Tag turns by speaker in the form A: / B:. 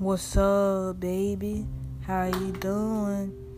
A: What's up, baby? How you doing?